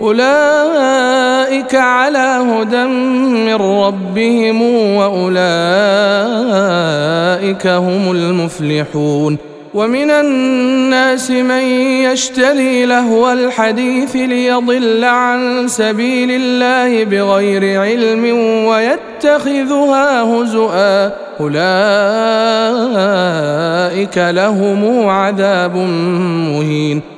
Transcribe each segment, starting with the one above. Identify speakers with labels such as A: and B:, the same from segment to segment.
A: أولئك على هدى من ربهم وأولئك هم المفلحون. ومن الناس من يشتري لهو الحديث ليضل عن سبيل الله بغير علم ويتخذها هزؤا. أولئك لهم عذاب مهين.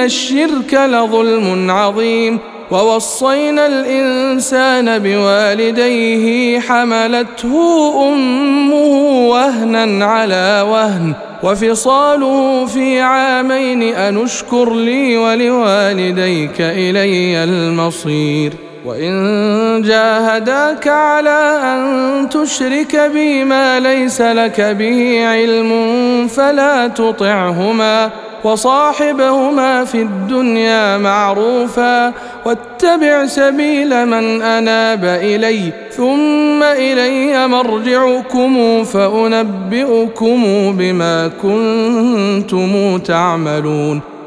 A: ان الشرك لظلم عظيم. ووصينا الإنسان بوالديه حملته أمه وهنا على وهن. وفصاله في عامين ان اشكر لي ولوالديك إلي المصير. وإن جاهداك على أن تشرك بي ما ليس لك به علم فلا تطعهما. وصاحبهما في الدنيا معروفا واتبع سبيل من أناب إلي ثم إلي مرجعكم فأنبئكم بما كنتم تعملون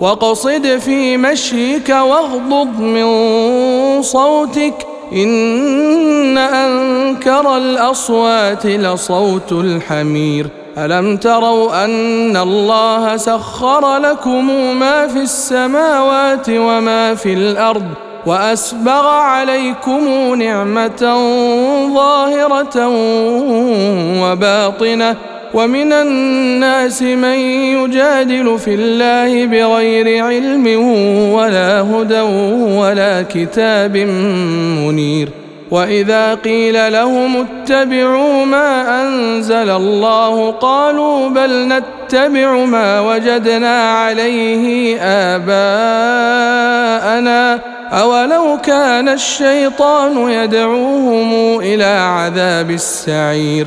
A: واقصد في مشيك واغضض من صوتك. إن أنكر الأصوات لصوت الحمير. ألم تروا أن الله سخر لكم ما في السماوات وما في الأرض وأسبغ عليكم نعمة ظاهرة وباطنة ومن الناس من يجادل في الله بغير علم ولا هدى ولا كتاب منير. وإذا قيل لهم اتبعوا ما أنزل الله قالوا بل نتبع ما وجدنا عليه آباءنا. أولو كان الشيطان يدعوهم إلى عذاب السعير.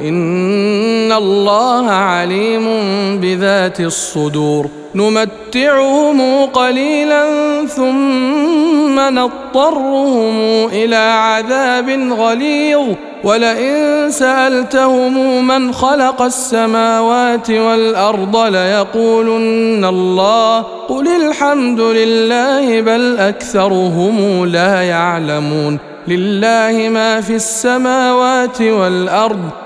A: إن الله عليم بذات الصدور. نمتعهم قليلا ثم نضطرهم إلى عذاب غليظ. ولئن سألتهم من خلق السماوات والأرض ليقولن الله. قل الحمد لله بل أكثرهم لا يعلمون. لله ما في السماوات والأرض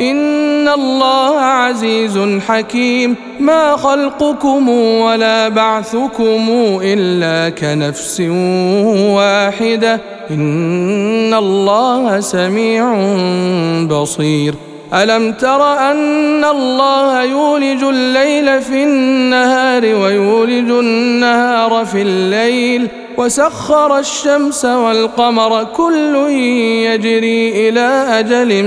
A: إن الله عزيز حكيم. ما خلقكم ولا بعثكم إلا كنفس واحدة. إن الله سميع بصير. ألم تر أن الله يولج الليل في النهار ويولج النهار في الليل وسخر الشمس والقمر كل يجري إلى أجل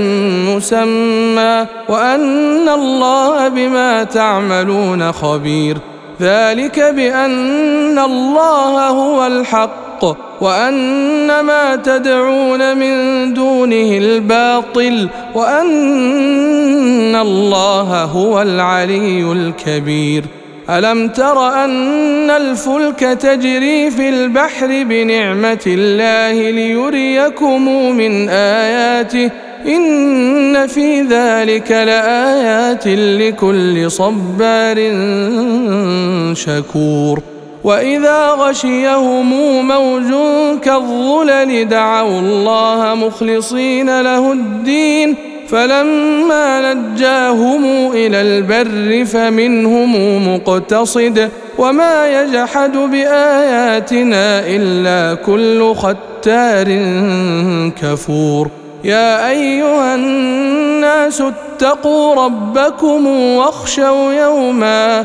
A: مسمى وأن الله بما تعملون خبير ذلك بأن الله هو الحق وأن ما تدعون من دونه الباطل وأن الله هو العلي الكبير. ألم تر أن الفلك تجري في البحر بنعمة الله ليريكم من آياته؟ إن في ذلك لآيات لكل صبار شكور. وإذا غشيهم موج كالظلل دعوا الله مخلصين له الدين فلما نجاهم إلى البر فمنهم مقتصد وما يجحد بآياتنا إلا كل ختار كفور يا أيها الناس اتقوا ربكم واخشوا يوما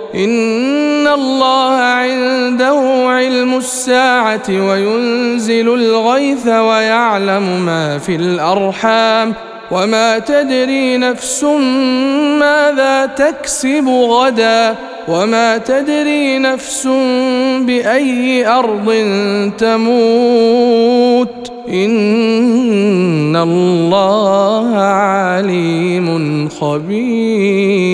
A: إن الله عنده علم الساعة وينزل الغيث ويعلم ما في الأرحام وما تدري نفس ماذا تكسب غدا وما تدري نفس بأي أرض تموت إن الله عليم خبير